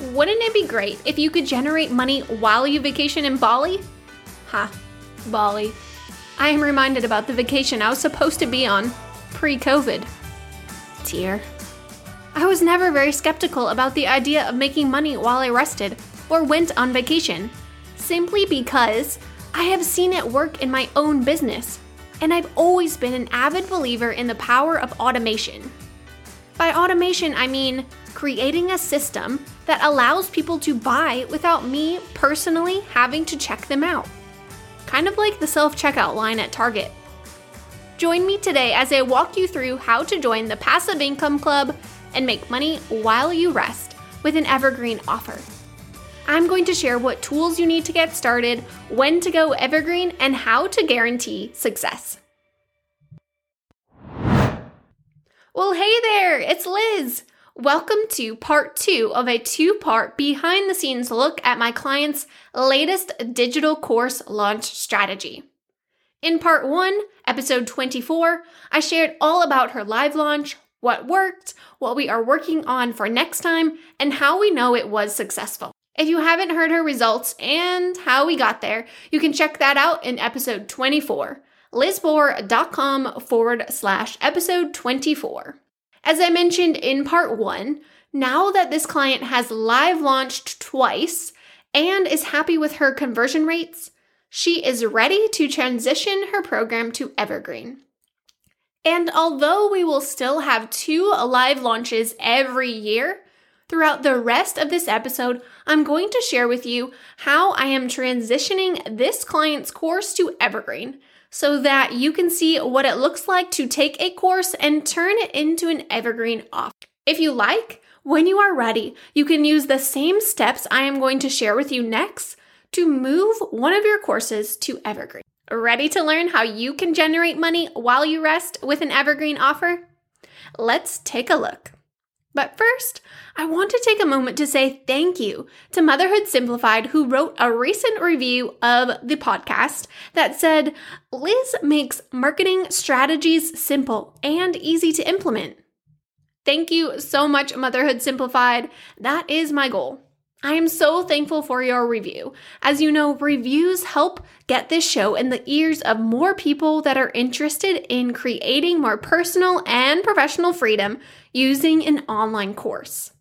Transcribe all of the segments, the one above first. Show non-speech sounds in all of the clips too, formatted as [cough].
Wouldn't it be great if you could generate money while you vacation in Bali? Ha, Bali. I am reminded about the vacation I was supposed to be on pre COVID. Dear. I was never very skeptical about the idea of making money while I rested or went on vacation, simply because I have seen it work in my own business, and I've always been an avid believer in the power of automation. By automation, I mean creating a system that allows people to buy without me personally having to check them out. Kind of like the self checkout line at Target. Join me today as I walk you through how to join the Passive Income Club and make money while you rest with an evergreen offer. I'm going to share what tools you need to get started, when to go evergreen, and how to guarantee success. Well, hey there, it's Liz. Welcome to part two of a two part behind the scenes look at my client's latest digital course launch strategy. In part one, episode 24, I shared all about her live launch, what worked, what we are working on for next time, and how we know it was successful. If you haven't heard her results and how we got there, you can check that out in episode 24, lizbohr.com forward slash episode 24. As I mentioned in part one, now that this client has live launched twice and is happy with her conversion rates, she is ready to transition her program to Evergreen. And although we will still have two live launches every year, throughout the rest of this episode, I'm going to share with you how I am transitioning this client's course to Evergreen so that you can see what it looks like to take a course and turn it into an Evergreen offer. If you like, when you are ready, you can use the same steps I am going to share with you next to move one of your courses to Evergreen. Ready to learn how you can generate money while you rest with an evergreen offer? Let's take a look. But first, I want to take a moment to say thank you to Motherhood Simplified, who wrote a recent review of the podcast that said, Liz makes marketing strategies simple and easy to implement. Thank you so much, Motherhood Simplified. That is my goal I am so thankful for your review. As you know, reviews help get this show in the ears of more people that are interested in creating more personal and professional freedom using an online course.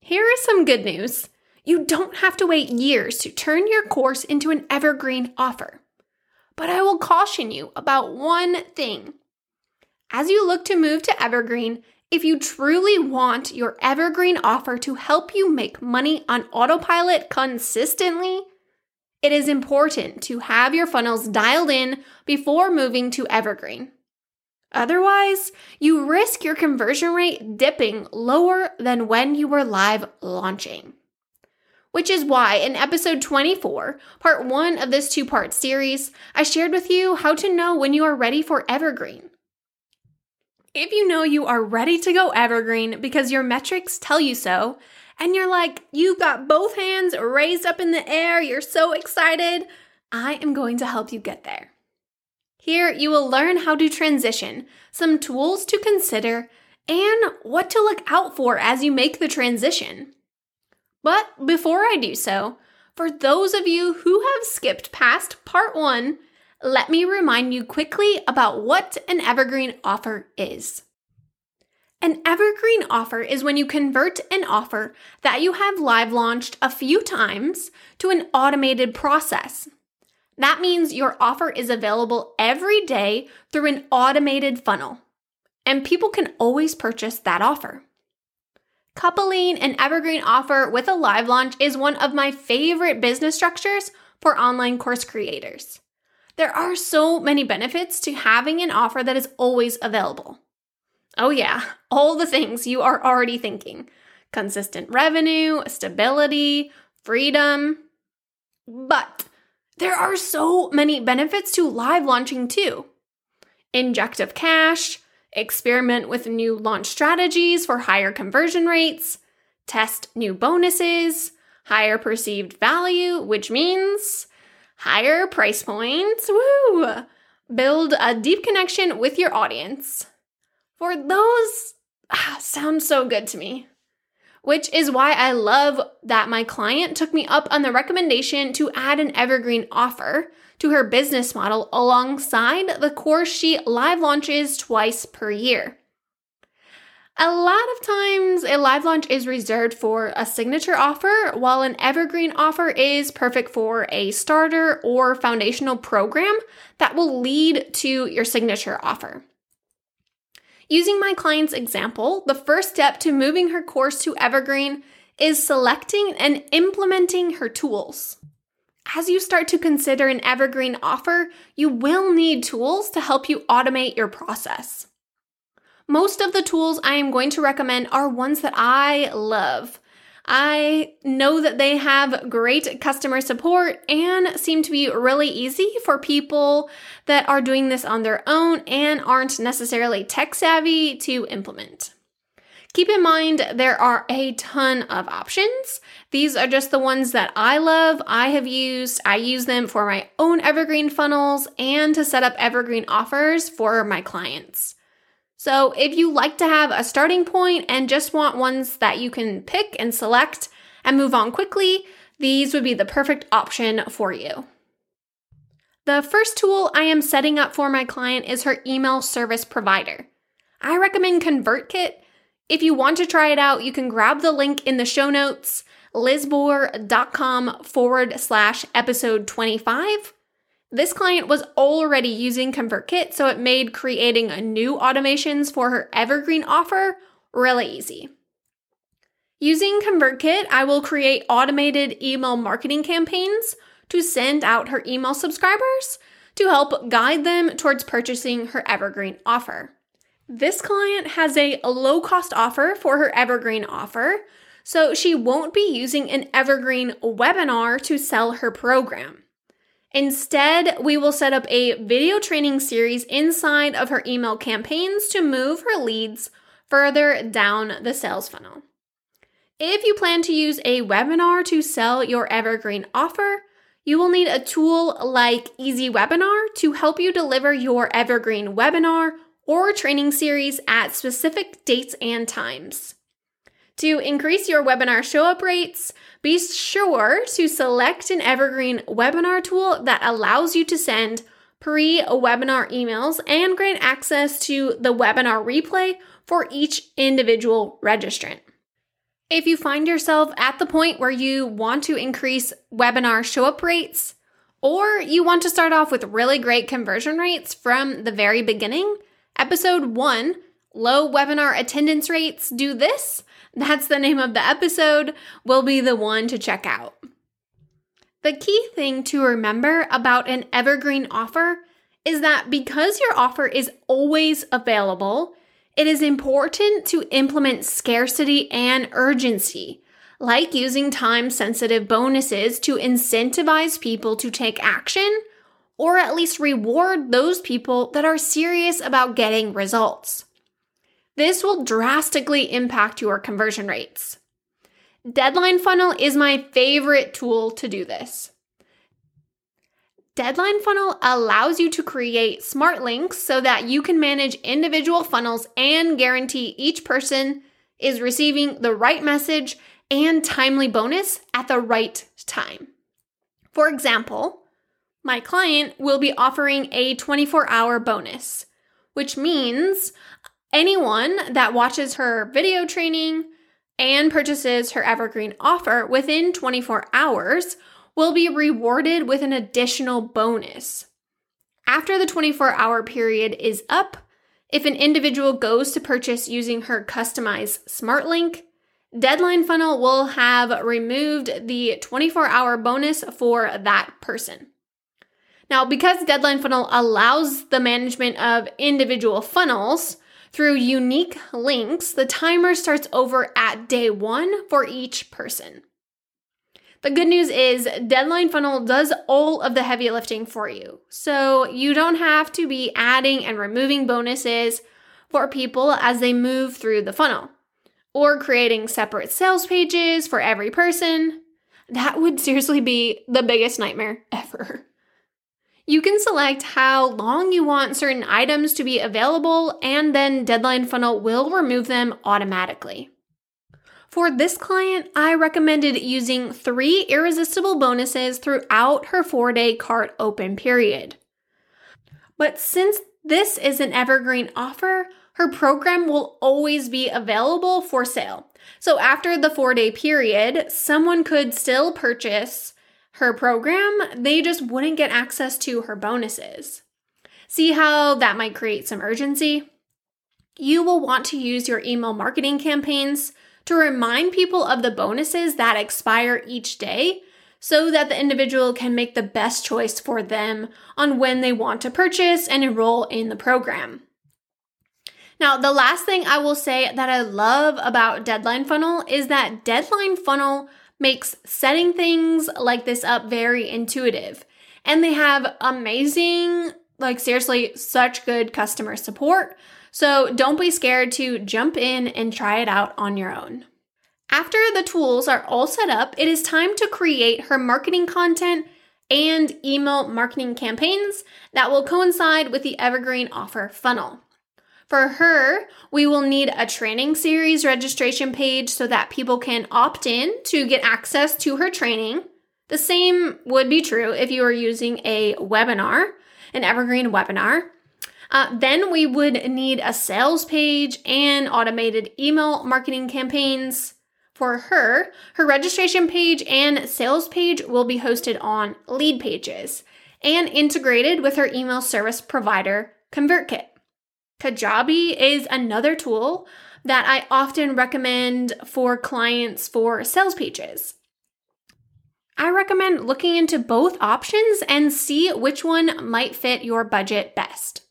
Here is some good news. You don't have to wait years to turn your course into an evergreen offer. But I will caution you about one thing. As you look to move to evergreen, if you truly want your evergreen offer to help you make money on autopilot consistently, it is important to have your funnels dialed in before moving to evergreen. Otherwise, you risk your conversion rate dipping lower than when you were live launching. Which is why in episode 24, part one of this two part series, I shared with you how to know when you are ready for evergreen. If you know you are ready to go evergreen because your metrics tell you so, and you're like, you've got both hands raised up in the air, you're so excited, I am going to help you get there. Here, you will learn how to transition, some tools to consider, and what to look out for as you make the transition. But before I do so, for those of you who have skipped past part one, let me remind you quickly about what an evergreen offer is. An evergreen offer is when you convert an offer that you have live launched a few times to an automated process. That means your offer is available every day through an automated funnel, and people can always purchase that offer. Coupling an evergreen offer with a live launch is one of my favorite business structures for online course creators. There are so many benefits to having an offer that is always available. Oh, yeah, all the things you are already thinking consistent revenue, stability, freedom. But there are so many benefits to live launching too. Injective cash, experiment with new launch strategies for higher conversion rates, test new bonuses, higher perceived value, which means higher price points, woo! Build a deep connection with your audience. For those, ah, sound so good to me. which is why I love that my client took me up on the recommendation to add an evergreen offer to her business model alongside the course she live launches twice per year. A lot of times, a live launch is reserved for a signature offer, while an evergreen offer is perfect for a starter or foundational program that will lead to your signature offer. Using my client's example, the first step to moving her course to evergreen is selecting and implementing her tools. As you start to consider an evergreen offer, you will need tools to help you automate your process. Most of the tools I am going to recommend are ones that I love. I know that they have great customer support and seem to be really easy for people that are doing this on their own and aren't necessarily tech savvy to implement. Keep in mind, there are a ton of options. These are just the ones that I love, I have used. I use them for my own evergreen funnels and to set up evergreen offers for my clients. So, if you like to have a starting point and just want ones that you can pick and select and move on quickly, these would be the perfect option for you. The first tool I am setting up for my client is her email service provider. I recommend ConvertKit. If you want to try it out, you can grab the link in the show notes, lizbohr.com forward slash episode 25 this client was already using ConvertKit, so it made creating a new automations for her evergreen offer really easy. Using ConvertKit, I will create automated email marketing campaigns to send out her email subscribers to help guide them towards purchasing her evergreen offer. This client has a low cost offer for her evergreen offer, so she won't be using an evergreen webinar to sell her program. Instead, we will set up a video training series inside of her email campaigns to move her leads further down the sales funnel. If you plan to use a webinar to sell your evergreen offer, you will need a tool like Easy Webinar to help you deliver your evergreen webinar or training series at specific dates and times. To increase your webinar show up rates, be sure to select an evergreen webinar tool that allows you to send pre webinar emails and grant access to the webinar replay for each individual registrant. If you find yourself at the point where you want to increase webinar show up rates, or you want to start off with really great conversion rates from the very beginning, episode one, Low Webinar Attendance Rates Do This, that's the name of the episode, will be the one to check out. The key thing to remember about an evergreen offer is that because your offer is always available, it is important to implement scarcity and urgency, like using time sensitive bonuses to incentivize people to take action or at least reward those people that are serious about getting results. This will drastically impact your conversion rates. Deadline Funnel is my favorite tool to do this. Deadline Funnel allows you to create smart links so that you can manage individual funnels and guarantee each person is receiving the right message and timely bonus at the right time. For example, my client will be offering a 24 hour bonus, which means Anyone that watches her video training and purchases her evergreen offer within 24 hours will be rewarded with an additional bonus. After the 24 hour period is up, if an individual goes to purchase using her customized smart link, Deadline Funnel will have removed the 24 hour bonus for that person. Now, because Deadline Funnel allows the management of individual funnels, through unique links, the timer starts over at day one for each person. The good news is Deadline Funnel does all of the heavy lifting for you. So you don't have to be adding and removing bonuses for people as they move through the funnel or creating separate sales pages for every person. That would seriously be the biggest nightmare [laughs] ever. You can select how long you want certain items to be available, and then Deadline Funnel will remove them automatically. For this client, I recommended using three irresistible bonuses throughout her four day cart open period. But since this is an evergreen offer, her program will always be available for sale. So after the four day period, someone could still purchase her program, they just wouldn't get access to her bonuses. See how that might create some urgency? You will want to use your email marketing campaigns to remind people of the bonuses that expire each day so that the individual can make the best choice for them on when they want to purchase and enroll in the program. Now, the last thing I will say that I love about Deadline Funnel is that Deadline Funnel makes setting things like this up very intuitive. And they have amazing, like seriously, such good customer support. So don't be scared to jump in and try it out on your own. After the tools are all set up, it is time to create her marketing content and email marketing campaigns that will coincide with the Evergreen offer funnel. For her, we will need a training series registration page so that people can opt in to get access to her training. The same would be true if you are using a webinar, an evergreen webinar. Uh, then we would need a sales page and automated email marketing campaigns. For her, her registration page and sales page will be hosted on Leadpages and integrated with her email service provider, ConvertKit. Kajabi is another tool that I often recommend for clients for sales pages. I recommend looking into both options and see which one might fit your budget best.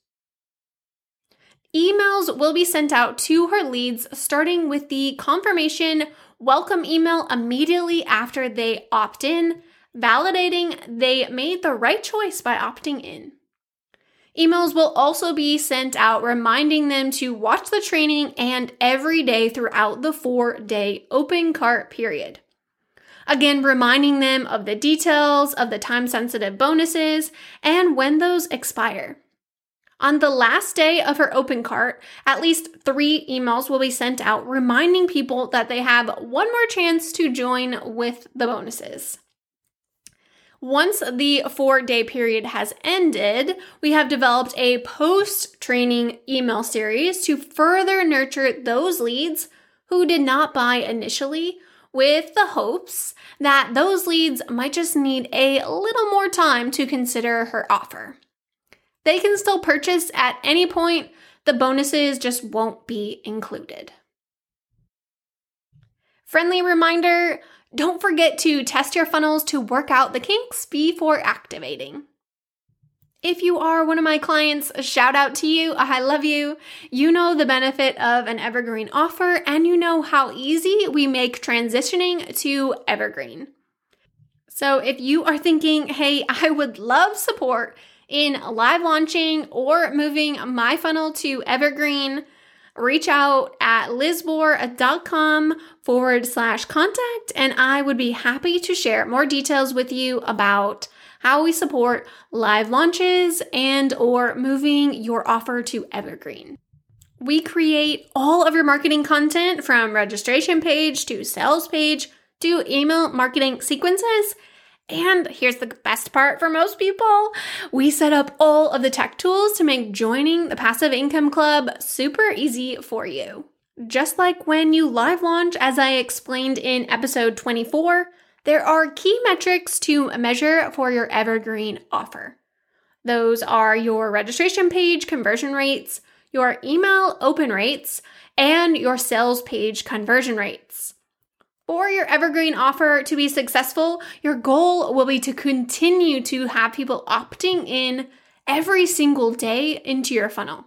Emails will be sent out to her leads starting with the confirmation welcome email immediately after they opt in, validating they made the right choice by opting in. Emails will also be sent out reminding them to watch the training and every day throughout the four day open cart period. Again, reminding them of the details of the time sensitive bonuses and when those expire. On the last day of her open cart, at least three emails will be sent out reminding people that they have one more chance to join with the bonuses. Once the four day period has ended, we have developed a post training email series to further nurture those leads who did not buy initially with the hopes that those leads might just need a little more time to consider her offer. They can still purchase at any point, the bonuses just won't be included. Friendly reminder don't forget to test your funnels to work out the kinks before activating. If you are one of my clients, a shout out to you. I love you. You know the benefit of an evergreen offer, and you know how easy we make transitioning to evergreen. So, if you are thinking, hey, [laughs] I would love support in live launching or moving my funnel to evergreen, reach out at lizbohr.com forward slash contact, and I would be happy to share more details with you about how we support live launches and or moving your offer to evergreen. We create all of your marketing content from registration page to sales page to email marketing sequences and here's the best part for most people we set up all of the tech tools to make joining the Passive Income Club super easy for you. Just like when you live launch, as I explained in episode 24, there are key metrics to measure for your evergreen offer. Those are your registration page conversion rates, your email open rates, and your sales page conversion rates. For your evergreen offer to be successful, your goal will be to continue to have people opting in every single day into your funnel.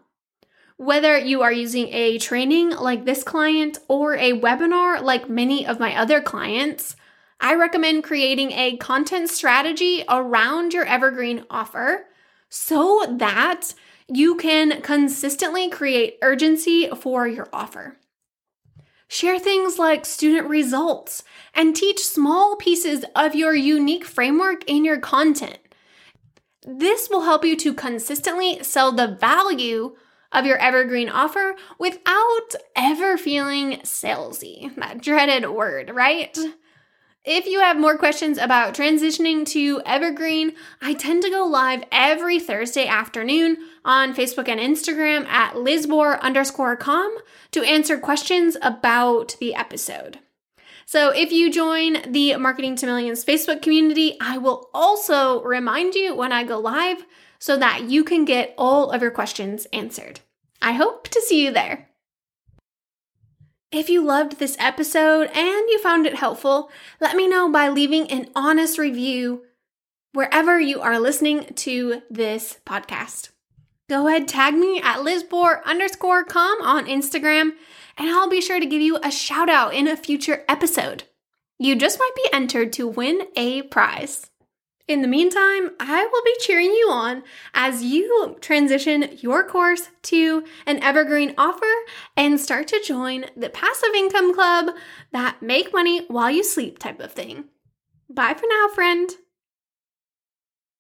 Whether you are using a training like this client or a webinar like many of my other clients, I recommend creating a content strategy around your evergreen offer so that you can consistently create urgency for your offer. Share things like student results and teach small pieces of your unique framework in your content. This will help you to consistently sell the value of your evergreen offer without ever feeling salesy. That dreaded word, right? If you have more questions about transitioning to Evergreen, I tend to go live every Thursday afternoon on Facebook and Instagram at lizbohr underscore com to answer questions about the episode. So if you join the Marketing to Millions Facebook community, I will also remind you when I go live so that you can get all of your questions answered. I hope to see you there. If you loved this episode and you found it helpful, let me know by leaving an honest review wherever you are listening to this podcast. Go ahead, tag me at lizbohr underscore com on Instagram, and I'll be sure to give you a shout out in a future episode. You just might be entered to win a prize. In the meantime, I will be cheering you on as you transition your course to an evergreen offer and start to join the passive income club that make money while you sleep type of thing. Bye for now, friend.